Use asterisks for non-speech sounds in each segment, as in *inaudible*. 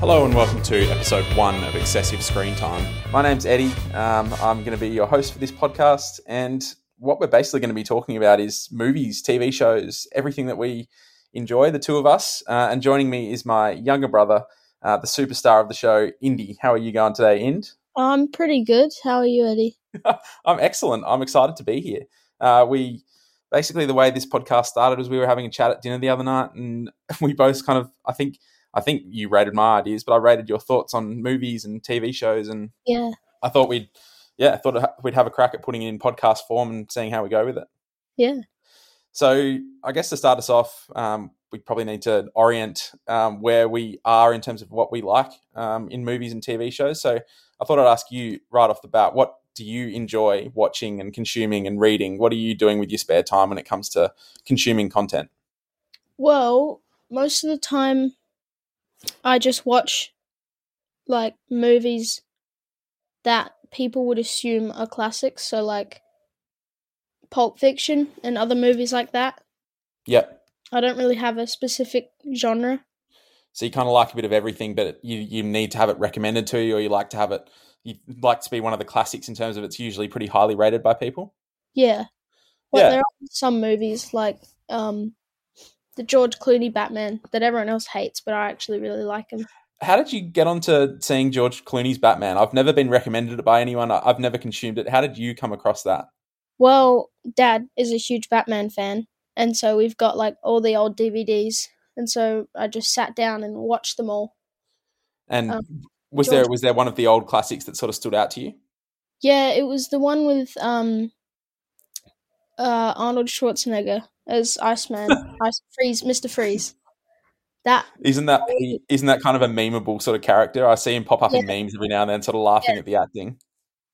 Hello and welcome to episode one of Excessive Screen Time. My name's Eddie. Um, I'm going to be your host for this podcast, and what we're basically going to be talking about is movies, TV shows, everything that we enjoy, the two of us. Uh, and joining me is my younger brother, uh, the superstar of the show, Indi. How are you going today, Ind? I'm pretty good. How are you, Eddie? *laughs* I'm excellent. I'm excited to be here. Uh, we basically the way this podcast started was we were having a chat at dinner the other night, and *laughs* we both kind of I think I think you rated my ideas, but I rated your thoughts on movies and TV shows, and Yeah. I thought we'd yeah I thought we'd have a crack at putting it in podcast form and seeing how we go with it. Yeah. So I guess to start us off, um, we probably need to orient um, where we are in terms of what we like um, in movies and TV shows. So I thought I'd ask you right off the bat, what do you enjoy watching and consuming and reading? What are you doing with your spare time when it comes to consuming content? Well, most of the time, I just watch like movies that people would assume are classics. So, like Pulp Fiction and other movies like that. Yep. I don't really have a specific genre. So you kind of like a bit of everything, but you you need to have it recommended to you, or you like to have it. You like to be one of the classics in terms of it's usually pretty highly rated by people. Yeah. Well, Yeah. there are some movies like um, the George Clooney Batman that everyone else hates, but I actually really like him. How did you get onto seeing George Clooney's Batman? I've never been recommended it by anyone. I've never consumed it. How did you come across that? Well, Dad is a huge Batman fan, and so we've got like all the old DVDs, and so I just sat down and watched them all. And Um, was George- there was there one of the old classics that sort of stood out to you? Yeah, it was the one with um, uh, Arnold Schwarzenegger as Iceman, *laughs* Ice Freeze, Mister Freeze. That Isn't that he, isn't that kind of a memeable sort of character? I see him pop up in memes every now and then, sort of laughing at the acting.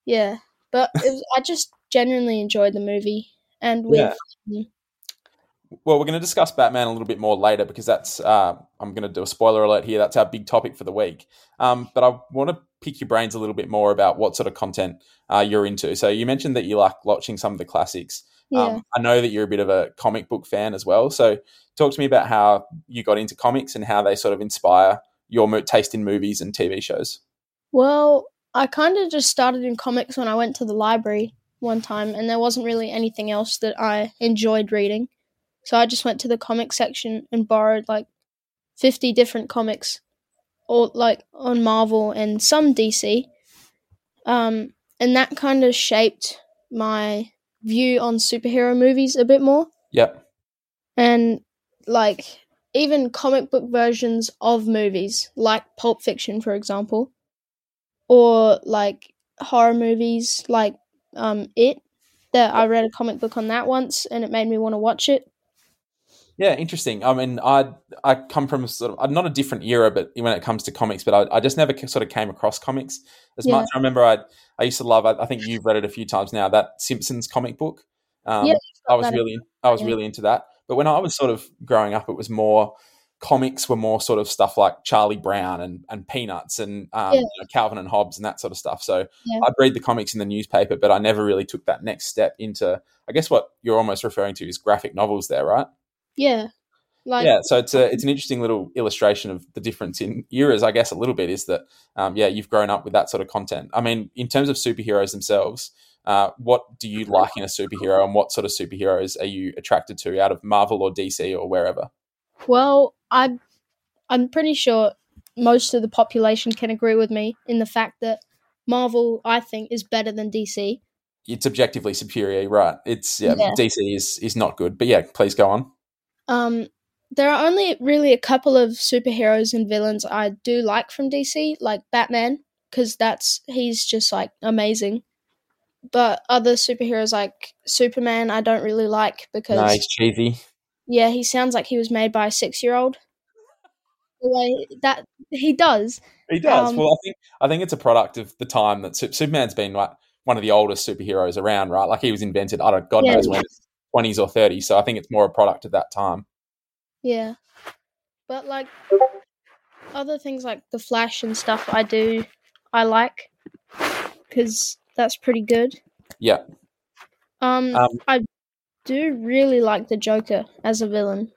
yeah, but it was, I just genuinely enjoyed the movie, and with Yeah. Well, we're going to discuss Batman a little bit more later because that's uh, I'm going to do a spoiler alert here. That's our big topic for the week. Um, but I want to pick your brains a little bit more about what sort of content uh, you're into. So you mentioned that you like watching some of the classics. Yeah. Um, I know that you're a bit of a comic book fan as well. So talk to me about how you got into comics and how they sort of inspire your mo- taste in movies and TV shows. Well, I kind of just started in comics when I went to the library one time, and there wasn't really anything else that I enjoyed reading. So I just went to the comic section and borrowed like 50 different comics, or like on Marvel and some DC. Um, and that kind of shaped my view on superhero movies a bit more. Yep. and like even comic book versions of movies like pulp fiction for example or like horror movies like um it that i read a comic book on that once and it made me want to watch it Yeah, interesting. I mean, I I come from sort of not a different era, but when it comes to comics, but I, I just never sort of came across comics as Yeah. much. I remember I I used to love. I, I think you've read it a few times now. That Simpsons comic book. Um, Yeah, I was really I was yeah. really into that. But when I was sort of growing up, it was more comics were more sort of stuff like Charlie Brown and, and Peanuts and um, Yeah. you know, Calvin and Hobbes and that sort of stuff. So Yeah. I'd read the comics in the newspaper, but I never really took that next step into. I guess what you're almost referring to is graphic novels, there, right? Yeah like yeah, so it's a it's an interesting little illustration of the difference in eras. I guess a little bit is that um, yeah, you've grown up with that sort of content. I mean, in terms of superheroes themselves, uh, what do you like in a superhero, and what sort of superheroes are you attracted to out of Marvel or DC or wherever? well i i'm pretty sure most of the population can agree with me in the fact that marvel i think is better than dc It's objectively superior, right? It's yeah, Yeah. DC is is not good, but yeah, please go on. Um, there are only really a couple of superheroes and villains I do like from DC, like Batman, because that's he's just like amazing. But other superheroes like Superman, I don't really like because No, he's cheesy. yeah, he sounds like he was made by a six-year-old. The way that he does, He does. Um, well, I think I think it's a product of the time that Superman's been like one of the oldest superheroes around, right? Like he was invented. I don't God Yeah. knows when, twenties or thirties. So I think it's more a product of that time. yeah. But like other things like the Flash and stuff, I do, I like because that's pretty good. Yeah. Um, Um, I do really like the Joker as a villain.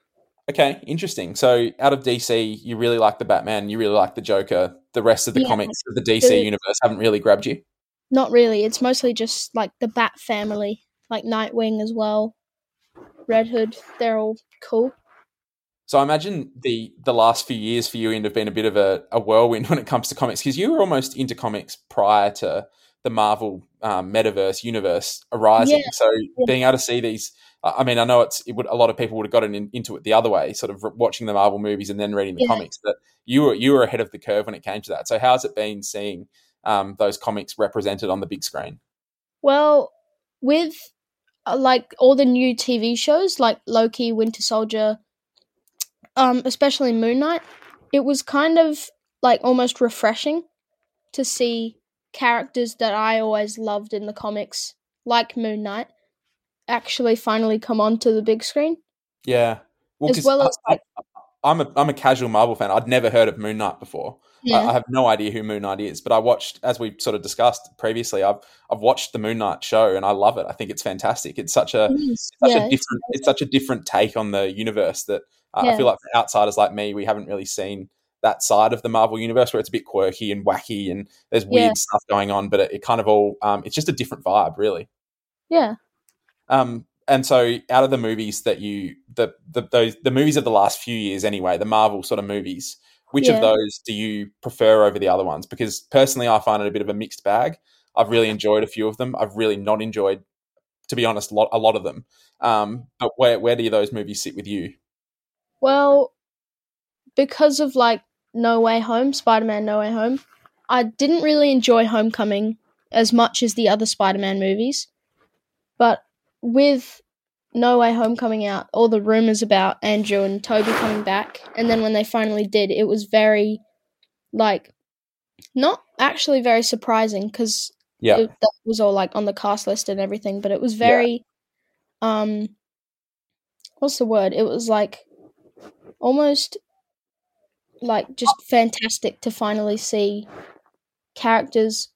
Okay, interesting. So out of DC, you really like the Batman, you really like the Joker. The rest of the Yeah. comics of the DC universe haven't really grabbed you. Not really. It's mostly just like the Bat family, like Nightwing as well, Red Hood. They're all cool. So I imagine the the last few years for you Ind have been a bit of a, a whirlwind *laughs* when it comes to comics because you were almost into comics prior to the Marvel um, metaverse universe arising. Yeah, so being able to see these, I mean, I know it's it would a lot of people would have gotten in, into it the other way, sort of watching the Marvel movies and then reading the Yeah. comics. But you were you were ahead of the curve when it came to that. So how's it been seeing um, those comics represented on the big screen? Well, with like all the new TV shows like Loki, Winter Soldier, um, especially Moon Knight, it was kind of like almost refreshing to see characters that I always loved in the comics, like Moon Knight, actually finally come onto the big screen. Yeah, well, As well I- as, like- I'm a I'm a casual Marvel fan. I'd never heard of Moon Knight before. I, I have no idea who Moon Knight is, but I watched, as we sort of discussed previously, I've I've watched the Moon Knight show and I love it. I think it's fantastic. It's such a It such yeah, a different it's such a different take on the universe that uh, I feel like for outsiders like me, we haven't really seen that side of the Marvel universe where it's a bit quirky and wacky and there's weird Yeah. stuff going on, but it, it kind of all um, it's just a different vibe, really. yeah. Um, and so out of the movies that you the the those the movies of the last few years anyway, the Marvel sort of movies, which Yeah. of those do you prefer over the other ones? Because personally I find it a bit of a mixed bag. I've really enjoyed a few of them. I've really not enjoyed, to be honest, lot, a lot of them. Um, but where where do those movies sit with you? Well, because of like No Way Home, Spider Man No Way Home, I didn't really enjoy Homecoming as much as the other Spider Man movies. But with No Way Home coming out, all the rumors about Andrew and Tobey coming back, and then when they finally did, it was very, like, not actually very surprising because Yeah, it, that was all like on the cast list and everything, but it was very um what's the word? It was like almost like just fantastic to finally see characters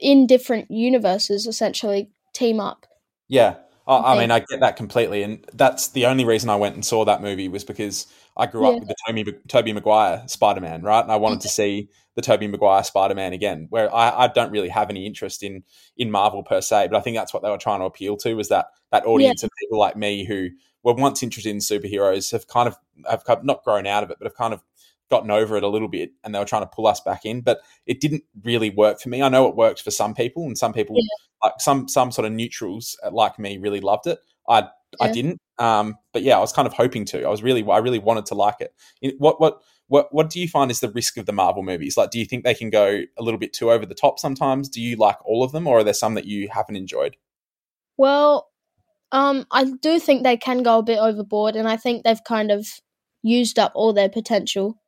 in different universes essentially team up. yeah. Oh, I, I mean, I get that completely, and that's the only reason I went and saw that movie was because I grew up with the Tobey Tobey Maguire Spider Man, right? And I wanted to see the Tobey Maguire Spider Man again. Where I, I don't really have any interest in in Marvel per se, but I think that's what they were trying to appeal to was that that audience of people like me who were once interested in superheroes have kind of have not grown out of it, but have kind of gotten over it a little bit, and they were trying to pull us back in. But it didn't really work for me. I know it worked for some people, and some people like some some sort of neutrals uh, like me really loved it. I I didn't. Um, but yeah, I was kind of hoping to. I was really I really wanted to like it. What what what what do you find is the risk of the Marvel movies? Like, do you think they can go a little bit too over the top sometimes? Do you like all of them, or are there some that you haven't enjoyed? Well, um I do think they can go a bit overboard and I think they've kind of used up all their potential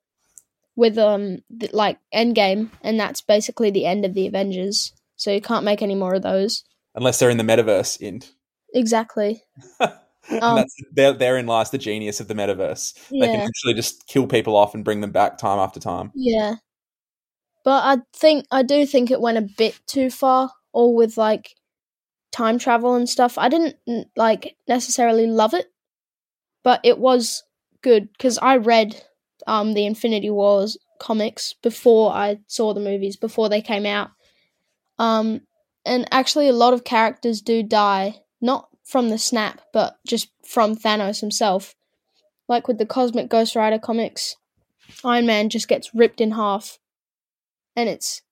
with um th- like Endgame and that's basically the end of the Avengers. So you can't make any more of those. Unless they're in the metaverse, in Exactly. *laughs* and Um, that's there. Therein lies the genius of the metaverse. They can actually just kill people off and bring them back time after time. Yeah. But I think I do think it went a bit too far all with like time travel and stuff. I didn't like necessarily love it, but it was good cuz I read um the Infinity Wars comics before I saw the movies before they came out. Um and actually a lot of characters do die not from the snap but just from Thanos himself. Like with the Cosmic Ghost Rider comics, Iron Man just gets ripped in half. And it's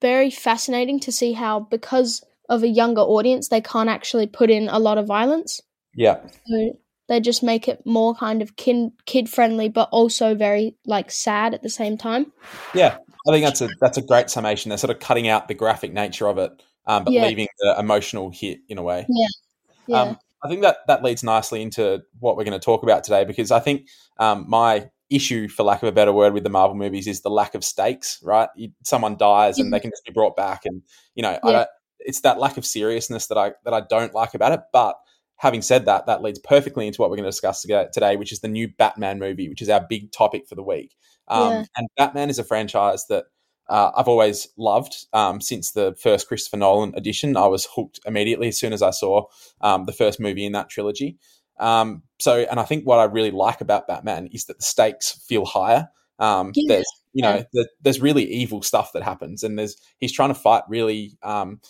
very fascinating to see how, because of a younger audience, they can't actually put in a lot of violence. Yeah, So they just make it more kind of kid kid friendly, but also very like sad at the same time. yeah. I think that's a that's a great summation. They're sort of cutting out the graphic nature of it, um, but Yeah. leaving the emotional hit in a way. Yeah, Um, I think that that leads nicely into what we're going to talk about today because I think um, my issue, for lack of a better word, with the Marvel movies is the lack of stakes. Right, you, someone dies and they can just be brought back, and you know, I Yeah. don't, it's that lack of seriousness that I that I don't like about it. But having said that, that leads perfectly into what we're going to discuss today, which is the new Batman movie, which is our big topic for the week. Um, Yeah. And Batman is a franchise that uh, I've always loved um, since the first Christopher Nolan edition. I was hooked immediately as soon as I saw um, the first movie in that trilogy. Um, so, and I think what I really like about Batman is that the stakes feel higher. Um, Yeah. There's, you know, Yeah. the, there's really evil stuff that happens, and there's he's trying to fight really um,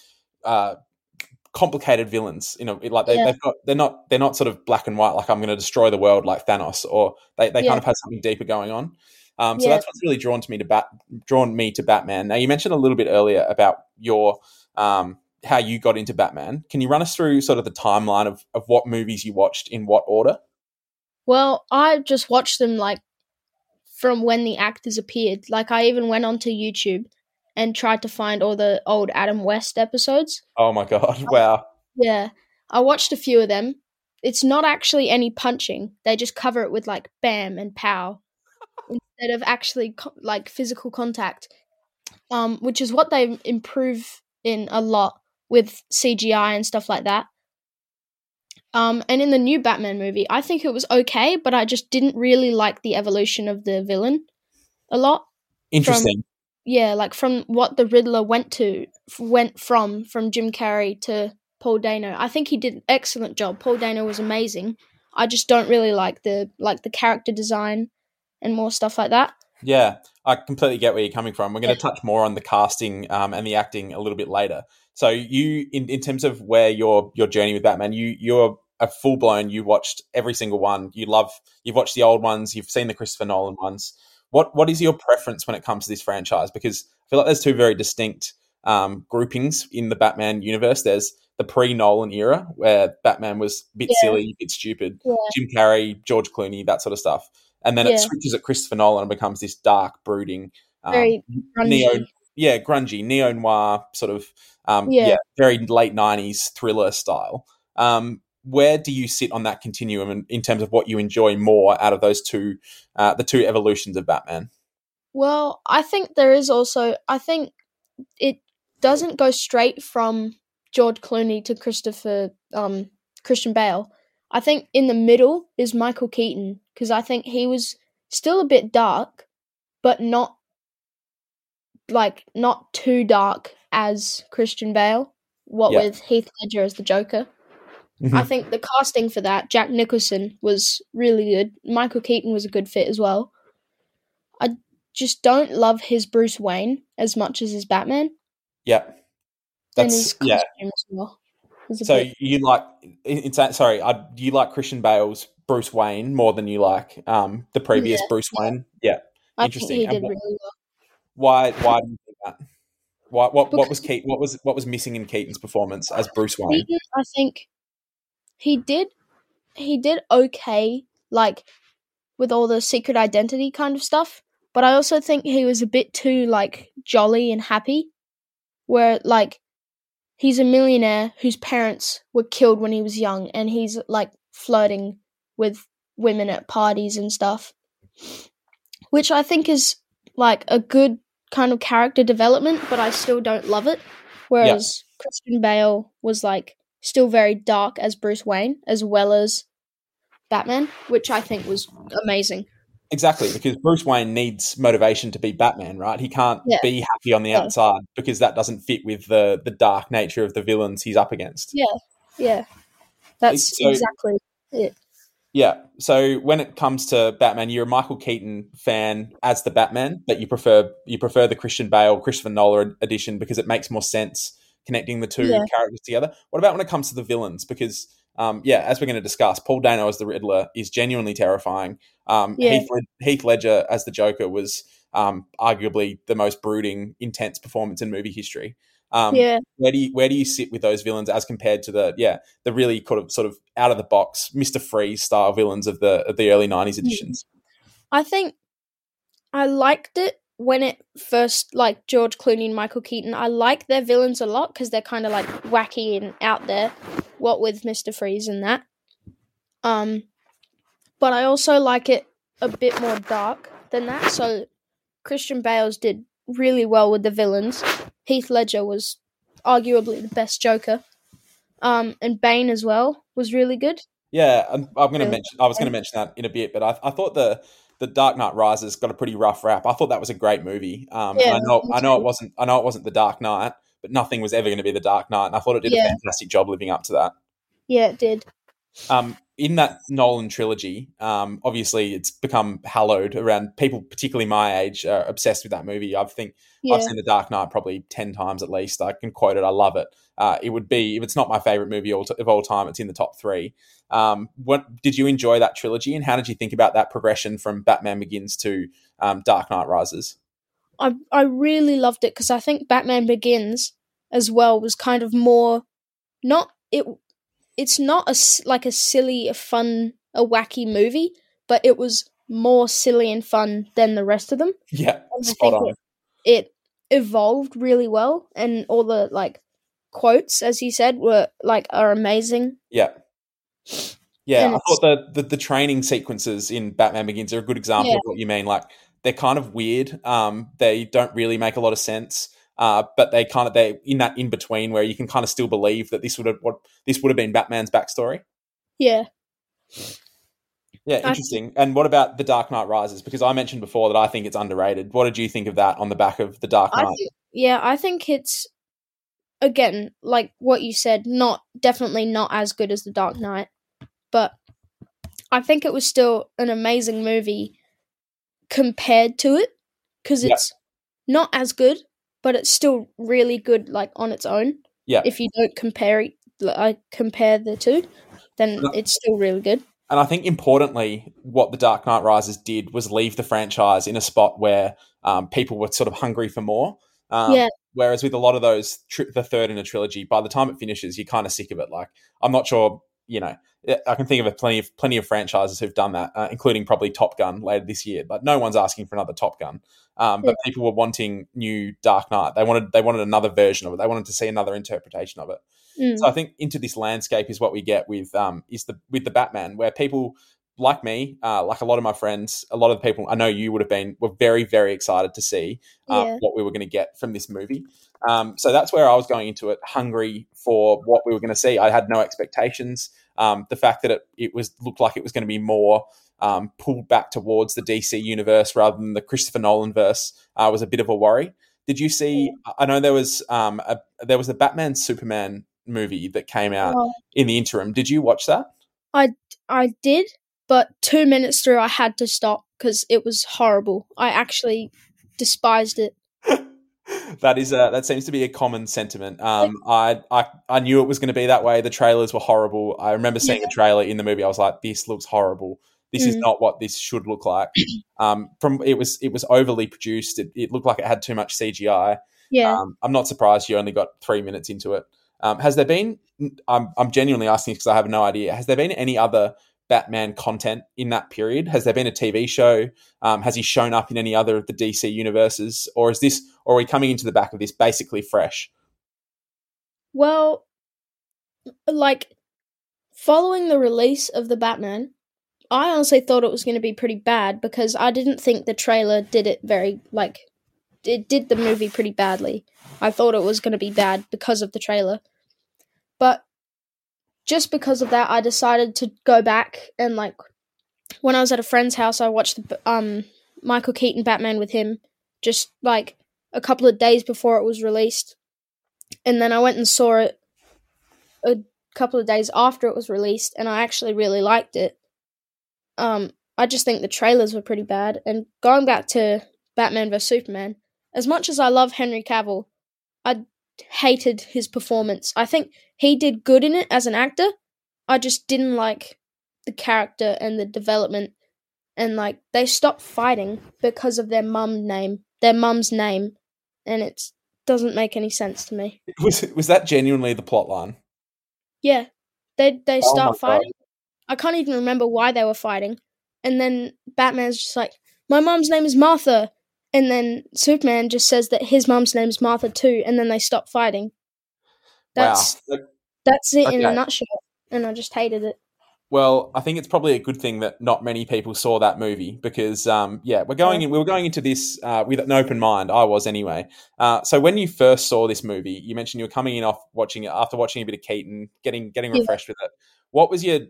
uh, complicated villains. You know, like they, Yeah. they've got they're not they're not sort of black and white like I'm going to destroy the world like Thanos, or they, they Yeah. kind of have something deeper going on. Um, so Yeah. that's what's really drawn to me to bat drawn me to Batman. Now you mentioned a little bit earlier about your um, how you got into Batman. Can you run us through sort of the timeline of, of what movies you watched in what order? Well, I just watched them like from when the actors appeared. Like I even went onto YouTube and tried to find all the old Adam West episodes. Oh my god! *laughs* Wow. Yeah, I watched a few of them. It's not actually any punching. They just cover it with like bam and pow *laughs* instead of actually co- like physical contact. Um, which is what they improve in a lot with CGI and stuff like that. Um, and in the new Batman movie, I think it was okay, but I just didn't really like the evolution of the villain a lot Interesting. Yeah, like from what the Riddler went to went from from Jim Carrey to Paul Dano. I think he did an excellent job. Paul Dano was amazing. I just don't really like the like the character design and more stuff like that. Yeah, I completely get where you're coming from. We're going to touch more on the casting um, and the acting a little bit later. So you, in, in terms of where your your journey with Batman, you you're a full blown. You watched every single one. You love. You've watched the old ones. You've seen the Christopher Nolan ones. What what is your preference when it comes to this franchise? Because I feel like there's two very distinct um, groupings in the Batman universe. There's the pre Nolan era where Batman was a bit Yeah. silly, a bit stupid. Yeah. Jim Carrey, George Clooney, that sort of stuff. And then Yeah. it switches at Christopher Nolan and becomes this dark, brooding, um, Very grungy. neo, yeah, grungy, neo noir sort of, um, yeah. Yeah. very late '90s thriller style. Um, where do you sit on that continuum in, in terms of what you enjoy more out of those two, uh, the two evolutions of Batman? Well, I think there is also I think it doesn't go straight from George Clooney to Christopher um Christian Bale. I think in the middle is Michael Keaton because I think he was still a bit dark, but not like not too dark as Christian Bale. What Yeah. with Heath Ledger as the Joker. I think the casting for that, Jack Nicholson was really good. Michael Keaton was a good fit as well. I just don't love his Bruce Wayne as much as his Batman. Yeah, that's yeah. well. So bit- you like it's sorry, I, you like Christian Bale's Bruce Wayne more than you like um, the previous Yeah. Bruce Wayne? Yeah. Think interesting. he did what- really well. Why? Why do you think that? Why, what? What was Keaton? What was what was missing in Keaton's performance as Bruce Wayne? Keaton, I think he did he did okay, like with all the secret identity kind of stuff. But I also think he was a bit too like jolly and happy, where like he's a millionaire whose parents were killed when he was young, and he's like flirting with women at parties and stuff, which I think is like a good kind of character development, but I still don't love it. Whereas Christian Bale was like still very dark as Bruce Wayne, as well as Batman, which I think was amazing. Exactly, because Bruce Wayne needs motivation to be Batman, right? He can't Yeah. be happy on the Yeah. outside because that doesn't fit with the the dark nature of the villains he's up against. Yeah, yeah, that's So- exactly it. Yeah. So when it comes to Batman, you're a Michael Keaton fan as the Batman, but you prefer you prefer the Christian Bale, Christopher Nolan edition because it makes more sense connecting the two Yeah. characters together. What about when it comes to the villains? Because um, yeah, as we're going to discuss, Paul Dano as the Riddler is genuinely terrifying. Um, Yeah. Heath, Heath Ledger as the Joker was um, arguably the most brooding, intense performance in movie history. Um, yeah, where do you where do you sit with those villains as compared to the yeah the really kind of sort of out of the box Mister Freeze style villains of the of the early nineties editions? I think I liked it when it first like George Clooney and Michael Keaton. I like their villains a lot because they're kind of like wacky and out there. What with Mister Freeze and that. Um, but I also like it a bit more dark than that. So Christian Bale's did really well with the villains. Heath Ledger was arguably the best Joker. Um, and Bane as well was really good. Yeah, I'm, I'm going to mention I was going to mention that in a bit, but I, I thought the the Dark Knight Rises got a pretty rough rap. I thought that was a great movie. Um, Yeah, I know I know it wasn't I know it wasn't the Dark Knight, but nothing was ever going to be the Dark Knight, and I thought it did a fantastic job living up to that. Yeah, it did. Um, in that Nolan trilogy, um, obviously it's become hallowed around people, particularly my age, are obsessed with that movie. I think Yeah. I've seen The Dark Knight probably ten times at least. I can quote it. I love it. Uh, it would be if it's not my favorite movie of all time, it's in the top three. Um, what did you enjoy that trilogy, and how did you think about that progression from Batman Begins to um, Dark Knight Rises? I I really loved it because I think Batman Begins as well was kind of more not it. It's not a like a silly, a fun, a wacky movie, but it was more silly and fun than the rest of them. Yeah, spot on. It, it evolved really well, and all the like quotes, as you said, were like are amazing. Yeah. Yeah, And I thought the, the the training sequences in Batman Begins are a good example Yeah. of what you mean. Like they're kind of weird. Um, they don't really make a lot of sense. Uh, but they kind of they in that in between where you can kind of still believe that this would have what this would have been Batman's backstory. Yeah, Yeah, I- interesting. and what about the Dark Knight Rises? Because I mentioned before that I think it's underrated. What did you think of that on the back of the Dark I Knight? think, yeah, I think it's again like what you said, not definitely not as good as the Dark Knight, but I think it was still an amazing movie compared to it because it's not as good, but it's still really good like on its own. Yeah. If you don't compare it, like compare the two, then No. it's still really good. And I think importantly, what the Dark Knight Rises did was leave the franchise in a spot where um, people were sort of hungry for more. Um, Yeah. Whereas with a lot of those, tri- the third in a trilogy, by the time it finishes, you're kind of sick of it. Like, I'm not sure, you know, I can think of a plenty of plenty of franchises who've done that, uh, including probably Top Gun later this year. But no one's asking for another Top Gun. Um, but people were wanting new Dark Knight. They wanted they wanted another version of it. They wanted to see another interpretation of it. Mm. So I think into this landscape is what we get with um is the with the Batman, where people like me, uh, like a lot of my friends, a lot of the people I know you would have been were very very excited to see uh, Yeah. what we were going to get from this movie. Um, so that's where I was going into it, hungry for what we were going to see. I had no expectations. Um, the fact that it, it was looked like it was going to be more um, pulled back towards the DC universe rather than the Christopher Nolan verse uh, was a bit of a worry. Did you see? I know there was um, a, there was a Batman Superman movie that came out Oh, in the interim. Did you watch that? I did, but two minutes through, I had to stop because it was horrible. I actually despised it. That is a, that seems to be a common sentiment. Um, I, I I knew it was going to be that way. The trailers were horrible. I remember seeing a trailer in the movie. I was like, this looks horrible. This is Mm. not what this should look like. Um, from it was it was overly produced. It, it looked like it had too much CGI. Yeah. Um, I'm not surprised you only got three minutes into it. Um, has there been? I'm I'm genuinely asking because I have no idea. Has there been any other Batman content in that period? Has there been a TV show? Um, has he shown up in any other of the DC universes, or is this, or are we coming into the back of this basically fresh? Well, like following the release of the Batman, I honestly thought it was going to be pretty bad because I didn't think the trailer did it very like it did the movie pretty badly. I thought it was going to be bad because of the trailer. But just because of that, I decided to go back and like when I was at a friend's house, I watched the um Michael Keaton Batman with him just like a couple of days before it was released. And then I went and saw it a couple of days after it was released and I actually really liked it. Um I just think the trailers were pretty bad and going back to Batman vs Superman, as much as I love Henry Cavill, I hated his performance. I think he did good in it as an actor. I just didn't like the character and the development and like they stopped fighting because of their mum name, their mum's name, and it doesn't make any sense to me. Was was that genuinely the plot line? Yeah, they they Oh start my God. fighting. I can't even remember why they were fighting, and then Batman's just like, "My mum's name is Martha," and then Superman just says that his mom's name is Martha too, and then they stop fighting. That's wow. that's it in a nutshell, and I just hated it. Well, I think it's probably a good thing that not many people saw that movie because, um, yeah, we're going in. We were going into this uh, with an open mind. I was anyway. Uh, so when you first saw this movie, you mentioned you were coming in off watching it after watching a bit of Keaton, getting getting Yeah. refreshed with it. What was your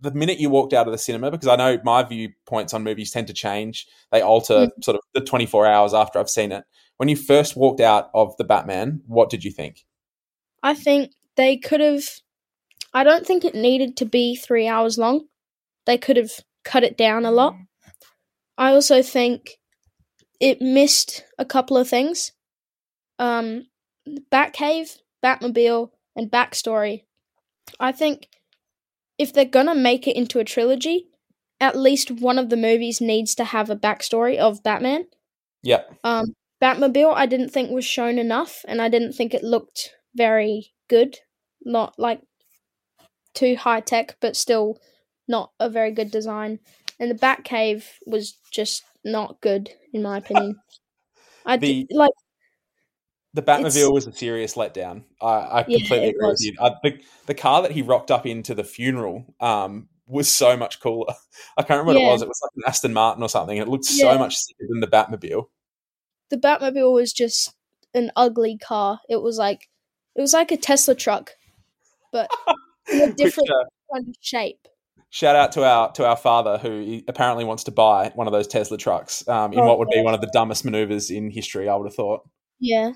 the minute you walked out of the cinema? Because I know my viewpoints on movies tend to change. They alter sort of the twenty four hours after I've seen it. When you first walked out of the Batman, what did you think? I think they could have. I don't think it needed to be three hours long. They could have cut it down a lot. I also think it missed a couple of things. Um, Batcave, Batmobile, and backstory. I think if they're gonna make it into a trilogy, at least one of the movies needs to have a backstory of Batman. Yep. Um, Batmobile, I didn't think was shown enough, and I didn't think it looked very good. Not like too high tech, but still not a very good design. And the Batcave was just not good, in my opinion. I The- d- like The Batmobile It's- was a serious letdown. I, I completely it agree with you. I, the, the car that he rocked up into the funeral um, was so much cooler. *laughs* I can't remember what it was. It was like an Aston Martin or something. And it looked so much sicker than the Batmobile. the Batmobile was just an ugly car. It was like it was like a Tesla truck, but in a *laughs* Which, different uh, kind of shape. shout out to our to our father who apparently wants to buy one of those Tesla trucks um, in Oh, what would be one of the dumbest maneuvers in history. I would have thought. Yeah,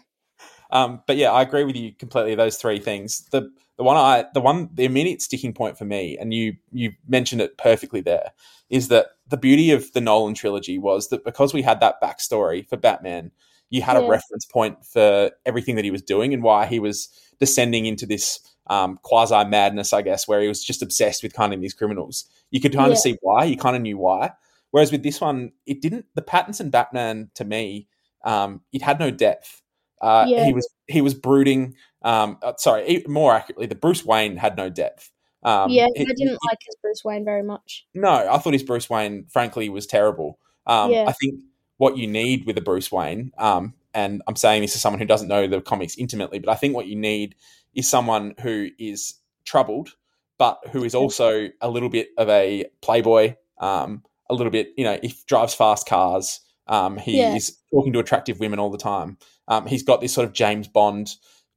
Um, but yeah, I agree with you completely. Those three things. The the one I the one the immediate sticking point for me, and you you mentioned it perfectly there, is that the beauty of the Nolan trilogy was that because we had that backstory for Batman, you had a reference point for everything that he was doing and why he was descending into this um, quasi madness, I guess, where he was just obsessed with kind of these criminals. You could kind of see why. You kind of knew why. Whereas with this one, it didn't. The Pattinson Batman to me, um, it had no depth. Uh, Yeah. He was he was brooding. Um, uh, sorry, more accurately, the Bruce Wayne had no depth. Um, yeah. I didn't like his Bruce Wayne very much. no, I thought his Bruce Wayne, frankly, was terrible. Um, Yeah. I think what you need with a Bruce Wayne, um, and I'm saying this to someone who doesn't know the comics intimately, but I think what you need is someone who is troubled, but who is also a little bit of a playboy, um, a little bit, you know, if drives fast cars. Um, he Yeah. is talking to attractive women all the time. Um, he's got this sort of James Bond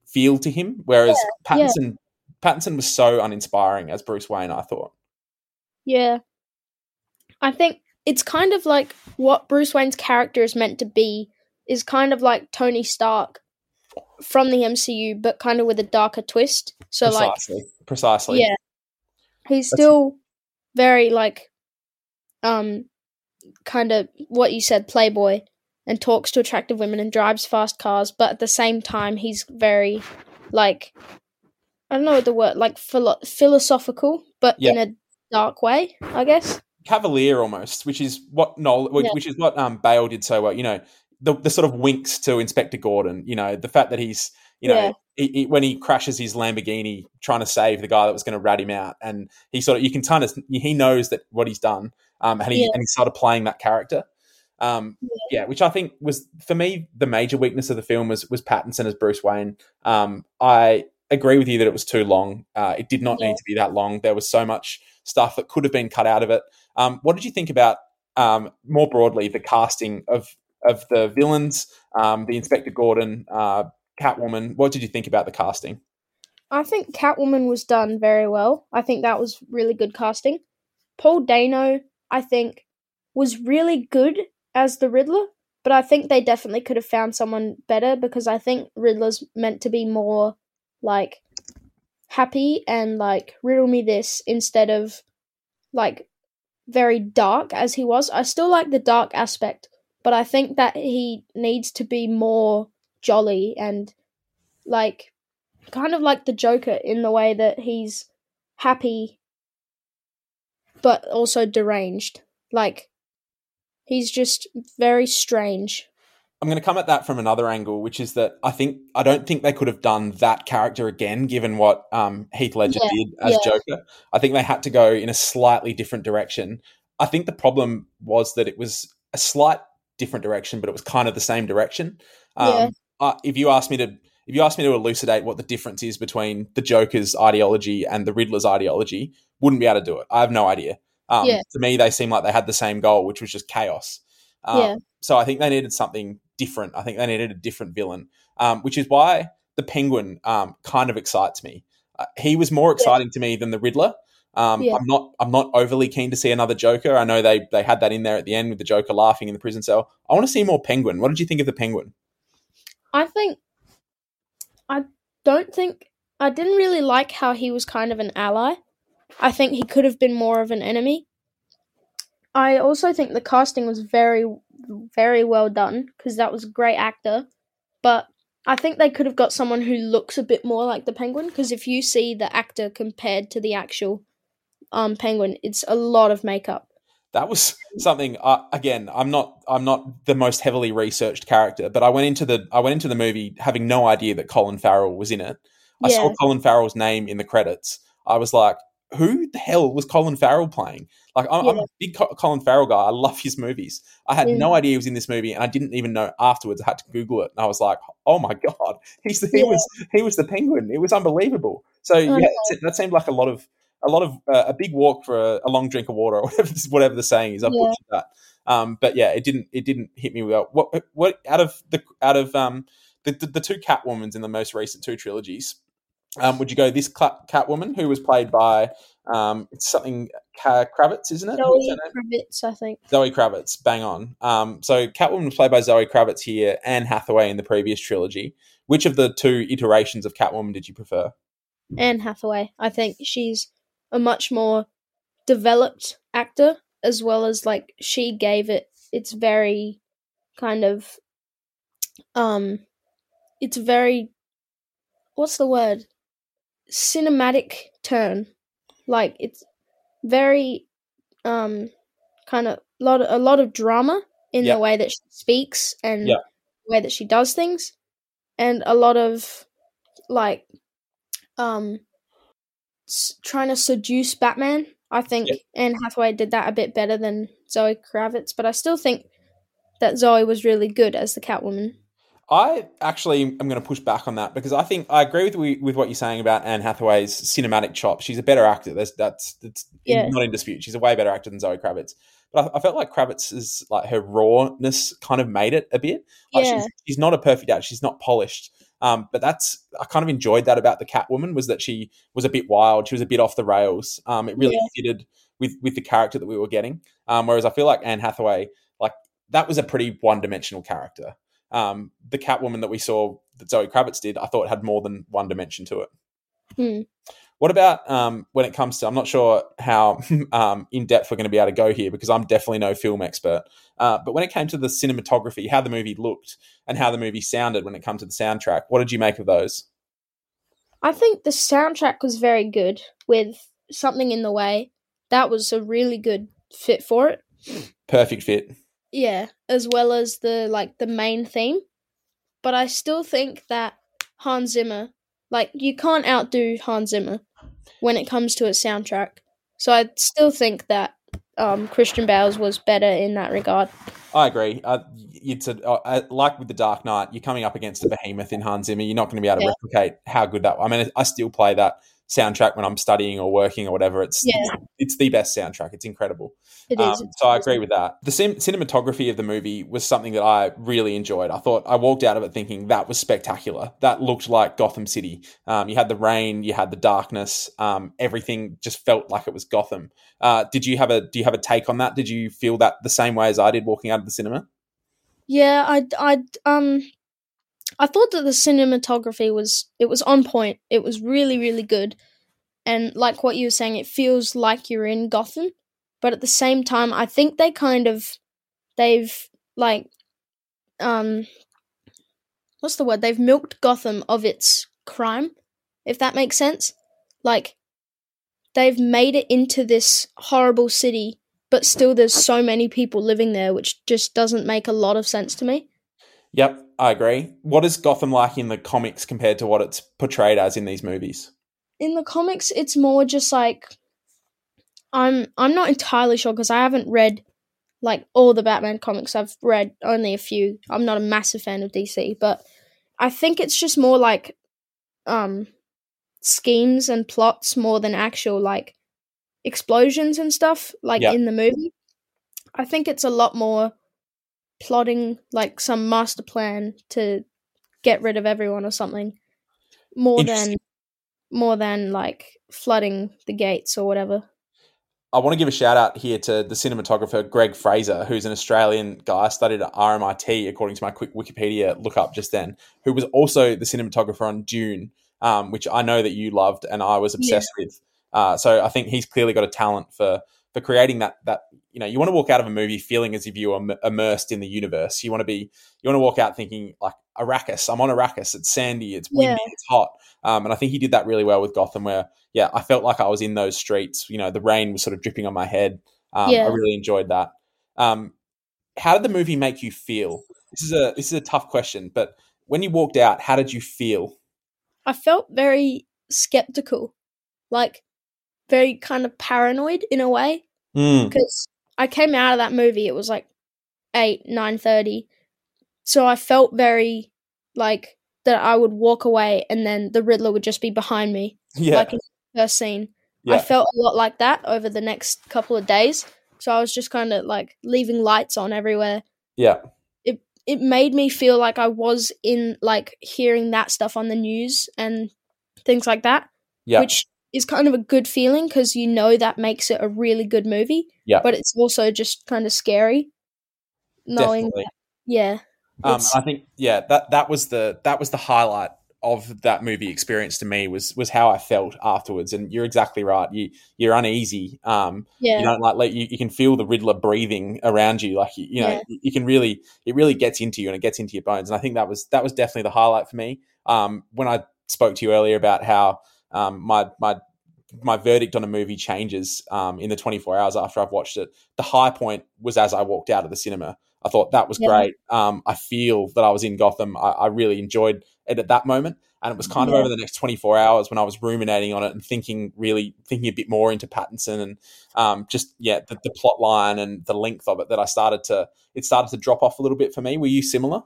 feel to him, whereas yeah. Pattinson, Pattinson was so uninspiring as Bruce Wayne. I thought. Yeah, I think it's kind of like what Bruce Wayne's character is meant to be is kind of like Tony Stark from the MCU, but kind of with a darker twist. So like precisely, precisely. Yeah. he's That's- still very like um kind of what you said playboy and talks to attractive women and drives fast cars but at the same time he's very like i don't know what the word like philo- philosophical but Yeah. in a dark way i guess cavalier almost, which is what Noel, which, Yeah. which is what um, Bale did so well. You know, the the sort of winks to Inspector Gordon. You know, the fact that he's you know Yeah. he, he- when he crashes his Lamborghini trying to save the guy that was going to rat him out, and he sort of you can kind of he knows that what he's done, um, and he Yeah. and he's sort of playing that character. Um, yeah, which I think was for me the major weakness of the film was was Pattinson as Bruce Wayne. Um, I agree with you that it was too long. Uh, it did not Yeah. need to be that long. There was so much stuff that could have been cut out of it. Um, what did you think about um, more broadly the casting of of the villains, um, the Inspector Gordon, uh, Catwoman? What did you think about the casting? i think catwoman was done very well i think that was really good casting paul dano i think was really good as the riddler but i think they definitely could have found someone better because i think riddler's meant to be more like happy and like riddle me this instead of like very dark as he was. I still like the dark aspect, but I think that he needs to be more jolly and like kind of like the Joker in the way that he's happy but also deranged. Like he's just very strange. I'm going to come at that from another angle, which is that I think I don't think they could have done that character again, given what um, Heath Ledger Yeah, did as yeah. Joker. I think they had to go in a slightly different direction. I think the problem was that it was a slight different direction, but it was kind of the same direction. Um, Yeah. uh, if you ask me to, if you ask me to elucidate what the difference is between the Joker's ideology and the Riddler's ideology, wouldn't be able to do it. I have no idea. Um, Yeah. To me, they seem like they had the same goal, which was just chaos. Um, Yeah. So I think they needed something different. I think they needed a different villain, um, which is why the Penguin um, kind of excites me. Uh, he was more exciting to me than the Riddler. Um, Yeah. I'm not. I'm not overly keen to see another Joker. I know they they had that in there at the end with the Joker laughing in the prison cell. I want to see more Penguin. What did you think of the Penguin? I think don't think I didn't really like how he was kind of an ally. I think he could have been more of an enemy. I also think the casting was very, very well done because that was a great actor. But I think they could have got someone who looks a bit more like the penguin because if you see the actor compared to the actual um, penguin, it's a lot of makeup. That was something. Uh, again, I'm not. I'm not the most heavily researched character, but I went into the. I went into the movie having no idea that Colin Farrell was in it. I Yeah. saw Colin Farrell's name in the credits. I was like, "Who the hell was Colin Farrell playing?" Like, I'm, I'm a big Co- Colin Farrell guy. I love his movies. I had Yeah. no idea he was in this movie, and I didn't even know afterwards. I had to Google it, and I was like, "Oh my god, he's the, he Yeah. was he was the penguin. It was unbelievable." So I yeah, that seemed like a lot of a lot of uh, a big walk for a, a long drink of water, or *laughs* whatever whatever the saying is. I Yeah. butchered that. Um, but yeah, it didn't it didn't hit me well. What what out of the out of um the the, the two Catwomans in the most recent two trilogies? Um, would you go this Cla- Catwoman who was played by um it's something Ka- Kravitz, isn't it? Zoe? Kravitz, I think. Zoe Kravitz, bang on. Um, so Catwoman was played by Zoe Kravitz here, Anne Hathaway in the previous trilogy. Which of the two iterations of Catwoman did you prefer? Anne Hathaway. I think she's a much more developed actor, as well as like she gave it. It's very kind of, um, it's very, what's the word? Cinematic turn. Like it's very, um, kind of lot a lot of drama in Yeah. the way that she speaks and Yeah. the way that she does things, and a lot of like um trying to seduce Batman. I think Yep. Anne Hathaway did that a bit better than Zoe Kravitz, but I still think that Zoe was really good as the Catwoman. I actually am going to push back on that because I think I agree with with what you're saying about Anne Hathaway's cinematic chops. She's a better actor. That's that's, that's Yeah. not in dispute. She's a way better actor than Zoe Kravitz. But I, I felt like Kravitz's like her rawness kind of made it a bit. Like Yeah. she's, she's not a perfect actor. She's not polished. Um, but that's I kind of enjoyed that about the Catwoman was that she was a bit wild. She was a bit off the rails. Um, it really Yeah. fitted with with the character that we were getting. Um, whereas I feel like Anne Hathaway, like that was a pretty one dimensional character. Um, the Catwoman that we saw that Zoe Kravitz did, I thought had more than one dimension to it. Hmm. What about um, when it comes to? I'm not sure how *laughs* um, in depth we're going to be able to go here because I'm definitely no film expert. Uh, but when it came to the cinematography, how the movie looked, and how the movie sounded when it comes to the soundtrack, what did you make of those? I think the soundtrack was very good with something in the way. That was a really good fit for it. Perfect fit. Yeah, as well as the like the main theme. But I still think that Hans Zimmer, like you can't outdo Hans Zimmer when it comes to a soundtrack. So I still think that um, Christian Bale's was better in that regard. I agree. Uh, it's a, uh, like with the Dark Knight, you're coming up against a behemoth in Hans Zimmer. You're not going to be able to Yeah. replicate how good that. I mean, I still play that soundtrack when I'm studying or working or whatever. It's Yeah. it's, it's the best soundtrack. It's incredible. It Um, is. so I agree with that. The cin- cinematography of the movie was something that I really enjoyed. I thought I walked out of it thinking that was spectacular. That looked like Gotham City. Um, you had the rain, you had the darkness. Um, everything just felt like it was Gotham. Uh, did you have a Do you have a take on that? Did you feel that the same way as I did walking out of the cinema? Yeah, I, I, um, I thought that the cinematography was it was on point. It was really, really good, and like what you were saying, it feels like you're in Gotham, but at the same time, I think they kind of, they've like, um, what's the word? They've milked Gotham of its crime, if that makes sense. Like, they've made it into this horrible city but still there's so many people living there which just doesn't make a lot of sense to me Yep, I agree. What is Gotham like in the comics compared to what it's portrayed as in these movies? in the comics it's more just like i'm i'm not entirely sure because i haven't read like all the batman comics i've read only a few i'm not a massive fan of dc but i think it's just more like um schemes and plots more than actual like explosions and stuff like Yeah. in the movie i think it's a lot more plotting like some master plan to get rid of everyone or something more than more than like flooding the gates or whatever. I want to give a shout out here to the cinematographer Greig Fraser, who's an Australian guy studied at RMIT, according to my quick Wikipedia look up just then, who was also the cinematographer on Dune. um, which I know that you loved and I was obsessed yeah. with. Uh, so I think he's clearly got a talent for for creating that that you know you want to walk out of a movie feeling as if you are immersed in the universe. You want to be you want to walk out thinking like Arrakis. I'm on Arrakis. It's sandy. It's windy. Yeah. It's hot. Um, and I think he did that really well with Gotham, where yeah, I felt like I was in those streets. You know, the rain was sort of dripping on my head. Um, yeah. I really enjoyed that. Um, how did the movie make you feel? This is a this is a tough question, but when you walked out, how did you feel? I felt very skeptical, like very kind of paranoid in a way, because mm. I came out of that movie. It was like eight nine thirty, so I felt very like that I would walk away and then the Riddler would just be behind me, yeah. like in the first scene. Yeah. I felt a lot like that over the next couple of days. So I was just kind of like leaving lights on everywhere. Yeah. It it made me feel like I was in like hearing that stuff on the news and things like that. Yeah. Which is kind of a good feeling because you know that makes it a really good movie. Yeah. But it's also just kind of scary knowing Definitely. That, yeah. Um, I think yeah that that was the that was the highlight of that movie experience to me was was how I felt afterwards. And you're exactly right. You you're uneasy. Um, yeah. You don't like let you, you can feel the Riddler breathing around you. Like you, you know, yeah. you, can really it really gets into you and it gets into your bones. And I think that was that was definitely the highlight for me. Um, when I spoke to you earlier about how um, my my my verdict on a movie changes um, in the 24 hours after I've watched it. The high point was as I walked out of the cinema. I thought that was yeah. great. Um, I feel that I was in Gotham. I, I, really enjoyed it at that moment. And it was kind yeah. of over the next 24 hours when I was ruminating on it and thinking, really thinking a bit more into Pattinson and um, just, yeah, the, the, plot line and the length of it that I started to, it started to drop off a little bit for me. Were you similar?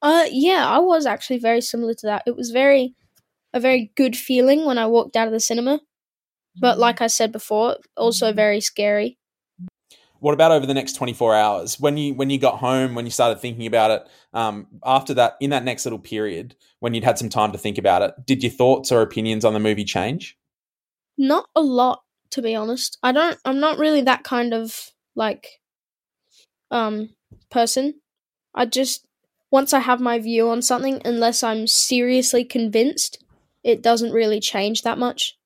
Uh, yeah, I was actually very similar to that. It was very, a very good feeling when I walked out of the cinema. But mm. like I said before, also very scary. What about over the next 24 hours? When you when you got home when you started thinking about it um, after that in that next little period when you'd had some time to think about it did your thoughts or opinions on the movie change? Not a lot to be honest. I don't i'm not really that kind of like um person. I just once i have my view on something unless i'm seriously convinced it doesn't really change that much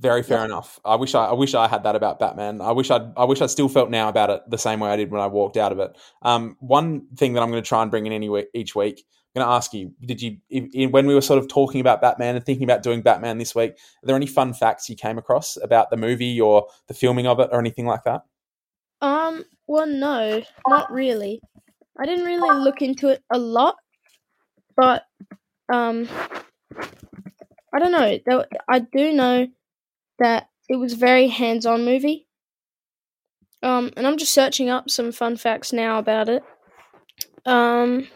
very fair yeah. enough. I wish I, I wish I had that about Batman. I wish I I wish I still felt now about it the same way I did when I walked out of it. Um, one thing that I'm going to try and bring in any each week. I'm going to ask you: Did you if, when we were sort of talking about Batman and thinking about doing Batman this week? Are there any fun facts you came across about the movie or the filming of it or anything like that? Um. Well, no, not really. I didn't really look into it a lot, but um, I don't know. I do know that it was a very hands-on movie. Um, and I'm just searching up some fun facts now about it. Um,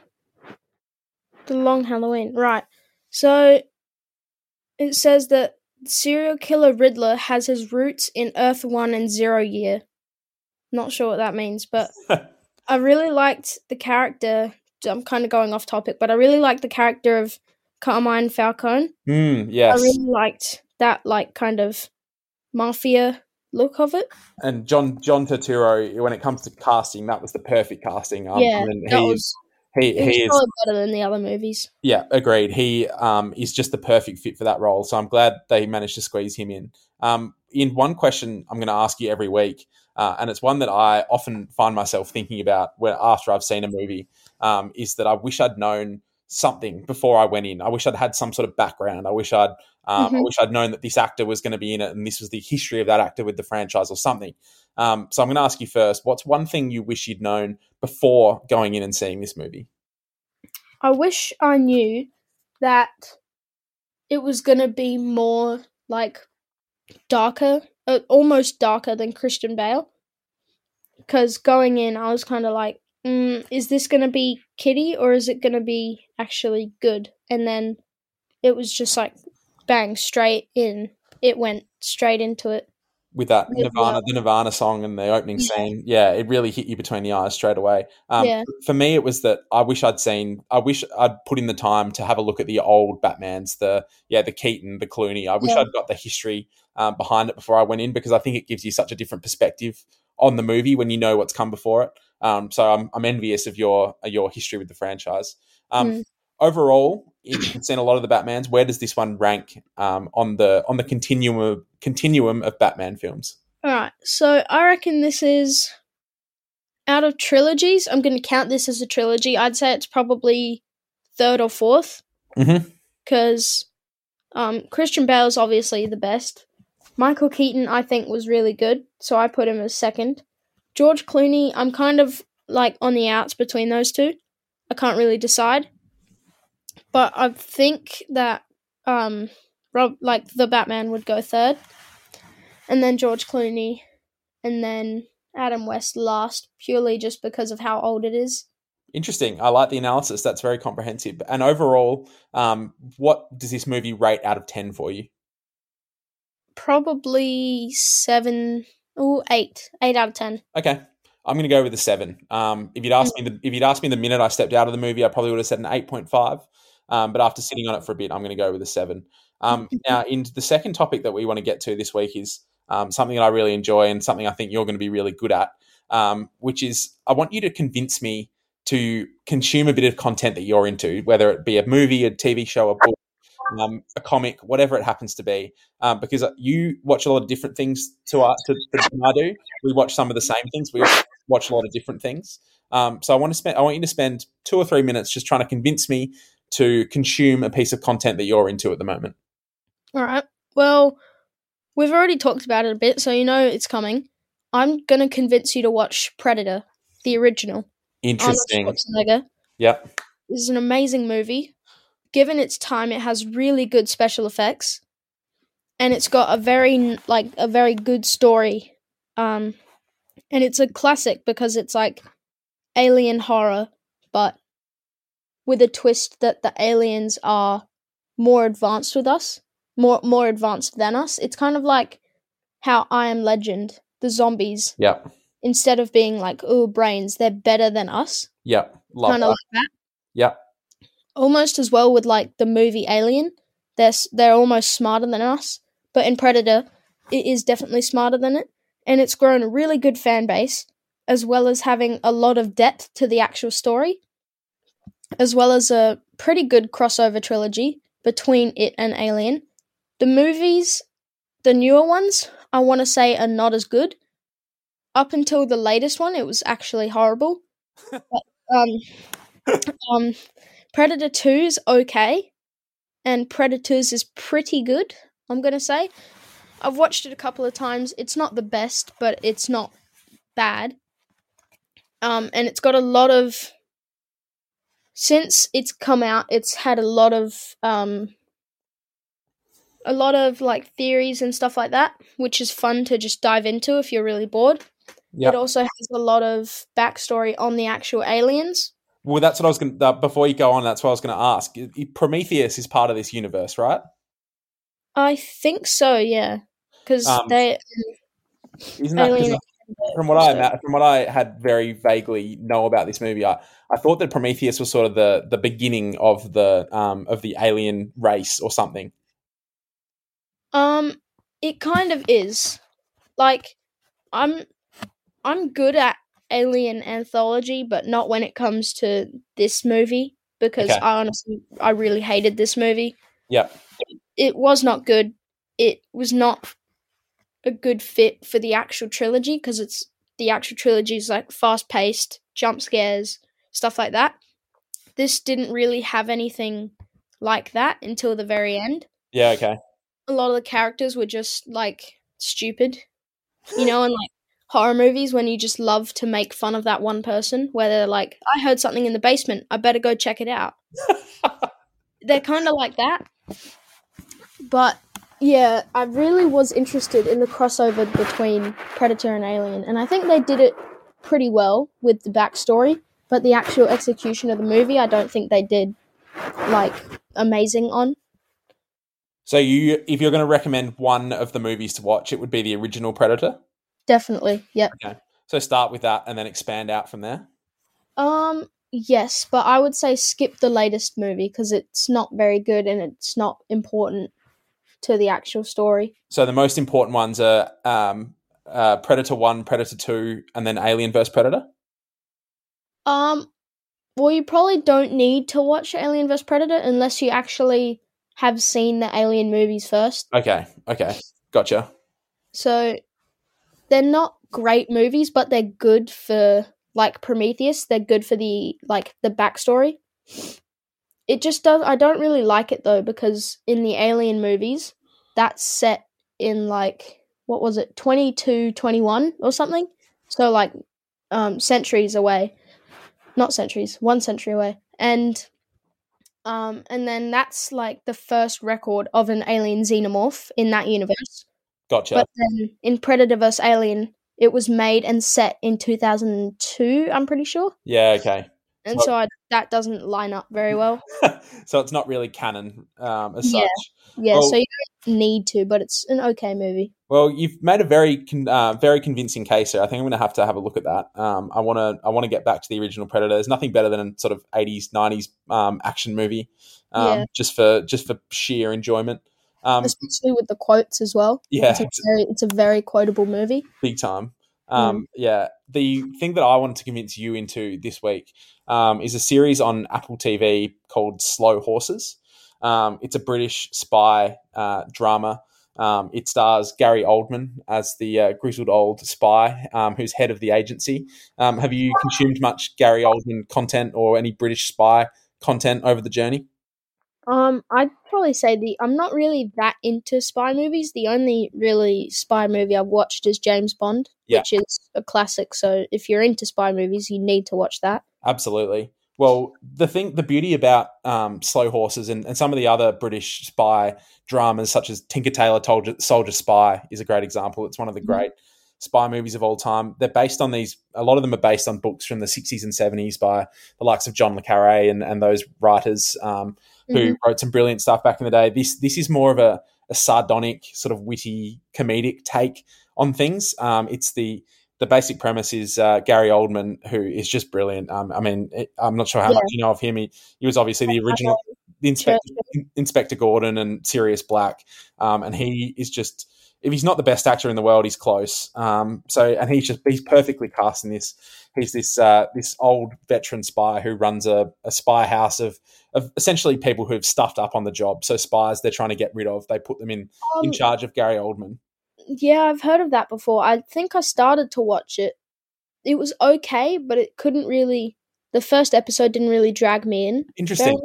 the Long Halloween, right? So it says that serial killer Riddler has his roots in Earth One and Zero Year. Not sure what that means, but *laughs* I really liked the character. I'm kind of going off topic, but I really liked the character of Carmine Falcone. Mm, yes, I really liked that, like kind of mafia look of it. And John John Turturro, when it comes to casting, that was the perfect casting. Um, yeah, he was, he, he is better than the other movies. Yeah, agreed. He um, is just the perfect fit for that role. So I'm glad they managed to squeeze him in. Um, in one question, I'm going to ask you every week, uh, and it's one that I often find myself thinking about when after I've seen a movie, um, is that I wish I'd known something before I went in. I wish I'd had some sort of background. I wish I'd um, mm-hmm. I wish I'd known that this actor was going to be in it and this was the history of that actor with the franchise or something. Um, so I'm going to ask you first what's one thing you wish you'd known before going in and seeing this movie? I wish I knew that it was going to be more like darker, uh, almost darker than Christian Bale. Because going in, I was kind of like, mm, is this going to be kitty or is it going to be actually good? And then it was just like bang straight in. It went straight into it. With that Nirvana, the Nirvana song and the opening yeah. scene, yeah, it really hit you between the eyes straight away. Um, yeah. For me, it was that I wish I'd seen, I wish I'd put in the time to have a look at the old Batman's, the yeah, the Keaton, the Clooney. I wish. I'd got the history um, behind it before I went in because I think it gives you such a different perspective on the movie when you know what's come before it. Um, so I'm, I'm envious of your your history with the franchise. Um, mm. overall, you've seen a lot of the Batmans. Where does this one rank um, on the on the continuum of, continuum of Batman films? All right, so I reckon this is out of trilogies. I'm going to count this as a trilogy. I'd say it's probably third or fourth because um, Christian Bale is obviously the best. Michael Keaton, I think, was really good, so I put him as second. George Clooney, I'm kind of like on the outs between those two. I can't really decide, but I think that um, Rob, like the Batman, would go third, and then George Clooney, and then Adam West last, purely just because of how old it is. Interesting. I like the analysis. That's very comprehensive. And overall, um, what does this movie rate out of ten for you? Probably seven or eight, eight out of ten. Okay, I'm going to go with a seven. Um, if you'd asked me, the, if you'd asked me the minute I stepped out of the movie, I probably would have said an eight point five. Um, but after sitting on it for a bit, I'm going to go with a seven. Um, *laughs* now, in the second topic that we want to get to this week is um, something that I really enjoy and something I think you're going to be really good at, um, which is I want you to convince me to consume a bit of content that you're into, whether it be a movie, a TV show, a book, um, a comic, whatever it happens to be, um, because you watch a lot of different things to, uh, to, to I do. We watch some of the same things. We watch a lot of different things. Um, so I want to spend. I want you to spend two or three minutes just trying to convince me to consume a piece of content that you're into at the moment. All right. Well, we've already talked about it a bit, so you know it's coming. I'm gonna convince you to watch Predator, the original. Interesting. Arnold Schwarzenegger. Yep. This is an amazing movie. Given its time, it has really good special effects, and it's got a very like a very good story. Um, and it's a classic because it's like alien horror, but with a twist that the aliens are more advanced with us, more more advanced than us. It's kind of like how I Am Legend, the zombies, Yeah. instead of being like oh brains, they're better than us. Love Kind of like that. Yep. Almost as well with like the movie Alien. They're they're almost smarter than us, but in Predator, it is definitely smarter than it, and it's grown a really good fan base, as well as having a lot of depth to the actual story, as well as a pretty good crossover trilogy between it and Alien. The movies, the newer ones, I want to say are not as good. Up until the latest one, it was actually horrible. *laughs* but, um, um, Predator 2 is okay, and Predators is pretty good, I'm going to say. I've watched it a couple of times. It's not the best, but it's not bad. Um, and it's got a lot of. Since it's come out, it's had a lot of. Um, a lot of like theories and stuff like that, which is fun to just dive into if you're really bored. Yep. It also has a lot of backstory on the actual aliens. Well, that's what I was going to, uh, before you go on, that's what I was going to ask. Prometheus is part of this universe, right? I think so, yeah, because Um, they Isn't that, alien. from what I from what I had very vaguely know about this movie, I, I thought that Prometheus was sort of the, the beginning of the um of the alien race or something. Um, it kind of is. Like, I'm, I'm good at alien anthology, but not when it comes to this movie because Okay. I honestly, I really hated this movie. Yep. It was not good. It was not a good fit for the actual trilogy because it's the actual trilogy is like fast paced, jump scares, stuff like that. This didn't really have anything like that until the very end. Yeah. Okay. a lot of the characters were just like stupid. You know, and like horror movies when you just love to make fun of that one person where they're like, I heard something in the basement, I better go check it out. *laughs* they're kind of like that. But yeah, I really was interested in the crossover between Predator and Alien, and I think they did it pretty well with the backstory, but the actual execution of the movie, I don't think they did like amazing on. So you, if you're going to recommend one of the movies to watch, it would be the original Predator. Definitely, yep. So start with that and then expand out from there. Um, yes, but I would say skip the latest movie because it's not very good and it's not important to the actual story. So the most important ones are um, uh, Predator One, Predator Two, and then Alien vs Predator. Um, Well, you probably don't need to watch Alien vs Predator unless you actually have seen the Alien movies first. Okay, okay, gotcha. So they're not great movies, but they're good for like Prometheus. They're good for the like the backstory. It just does. I don't really like it though because in the Alien movies, that's set in like what was it, twenty two, twenty one or something. So like um, centuries away, not centuries, one century away, and um, and then that's like the first record of an alien xenomorph in that universe. Gotcha. But then in Predator vs Alien, it was made and set in 2002. I'm pretty sure, yeah, okay. and So- so I, that doesn't line up very well. *laughs* so it's not really canon um, as Yeah. such. Yeah, Well- so you don't need to, but it's an okay movie. Well, you've made a very, con- uh, very convincing case here. I think I'm going to have to have a look at that. Um, I want to, I want to get back to the original Predator. There's nothing better than a sort of 80s, 90s um, action movie, um, Yeah. just for just for sheer enjoyment. Um, Especially with the quotes as well. yeah, It's a very, it's a very quotable movie. big time. Mm. Um, Yeah, the thing that I wanted to convince you into this week um, is a series on Apple TV called Slow Horses. Um, it's a British spy uh, drama. Um, it stars Gary Oldman as the uh, grizzled old spy um, who's head of the agency. Um, have you consumed much Gary Oldman content or any British spy content over the journey? Um, I'd probably say the I'm not really that into spy movies. The only really spy movie I've watched is James Bond, Yeah. which is a classic. So if you're into spy movies, you need to watch that. Absolutely. Well, the thing, the beauty about um, Slow Horses and, and some of the other British spy dramas, such as Tinker Tailor Soldier, Soldier Spy, is a great example. It's one of the Mhm. great spy movies of all time. They're based on these. A lot of them are based on books from the sixties and seventies by the likes of John le Carre and, and those writers um, who Mhm. wrote some brilliant stuff back in the day. This this is more of a, a sardonic, sort of witty, comedic take on things. Um, it's the the basic premise is uh, Gary Oldman, who is just brilliant. Um, I mean, I'm not sure how Yeah. much you know of him. He, he was obviously the original *laughs* Inspector, Inspector Gordon and Sirius Black, um, and he is just if he's not the best actor in the world, he's close. Um, so, and he's just he's perfectly cast in this. He's this uh, this old veteran spy who runs a, a spy house of of essentially people who've stuffed up on the job. So spies they're trying to get rid of. They put them in in Um, charge of Gary Oldman. yeah, I've heard of that before. I think I started to watch it. It was okay, but it couldn't really. The first episode didn't really drag me in Interesting.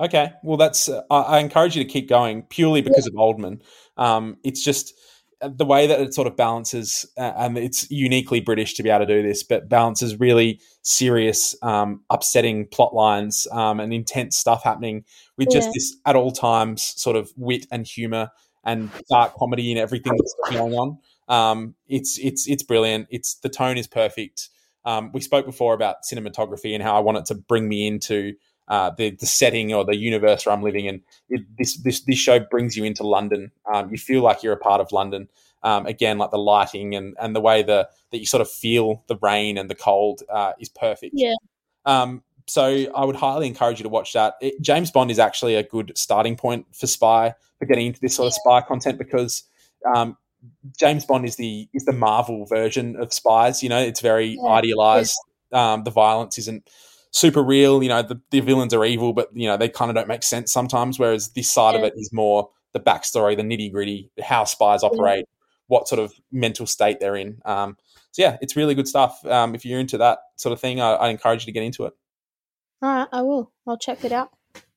Okay, well, that's uh, I, I encourage you to keep going purely because of Oldman. Um, it's just uh, the way that it sort of balances, uh, and it's uniquely British to be able to do this, but balances really serious, um, upsetting plot lines um, and intense stuff happening with just Yeah. this at all times sort of wit and humor and dark comedy and everything that's going on. Um, it's it's it's brilliant. It's the tone is perfect. Um, we spoke before about cinematography and how I want it to bring me into uh, the the setting or the universe where I'm living in. It, this this this show brings you into London. Um, you feel like you're a part of London. Um, again, like the lighting and and the way the that you sort of feel the rain and the cold uh, is perfect. Yeah. Um, so I would highly encourage you to watch that. It, James Bond is actually a good starting point for spy for getting into this sort of spy content because um, James Bond is the is the Marvel version of spies. You know, it's very Yeah. idealized. Um, the violence isn't super real. You know, the, the villains are evil, but you know they kind of don't make sense sometimes. Whereas this side of it is more the backstory, the nitty gritty, how spies operate, what sort of mental state they're in. Um, so yeah, it's really good stuff. Um, if you're into that sort of thing, I, I encourage you to get into it. All right, I will. I'll check it out.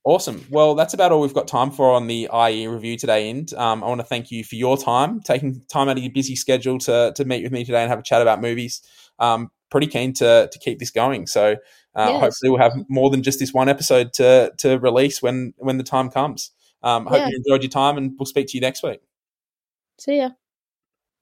Awesome. Well, that's about all we've got time for on the IE review today. End. Um, I want to thank you for your time, taking time out of your busy schedule to to meet with me today and have a chat about movies. Um, pretty keen to to keep this going. So uh, Yes. hopefully we'll have more than just this one episode to to release when when the time comes. Um, hope Yeah. you enjoyed your time, and we'll speak to you next week. See ya.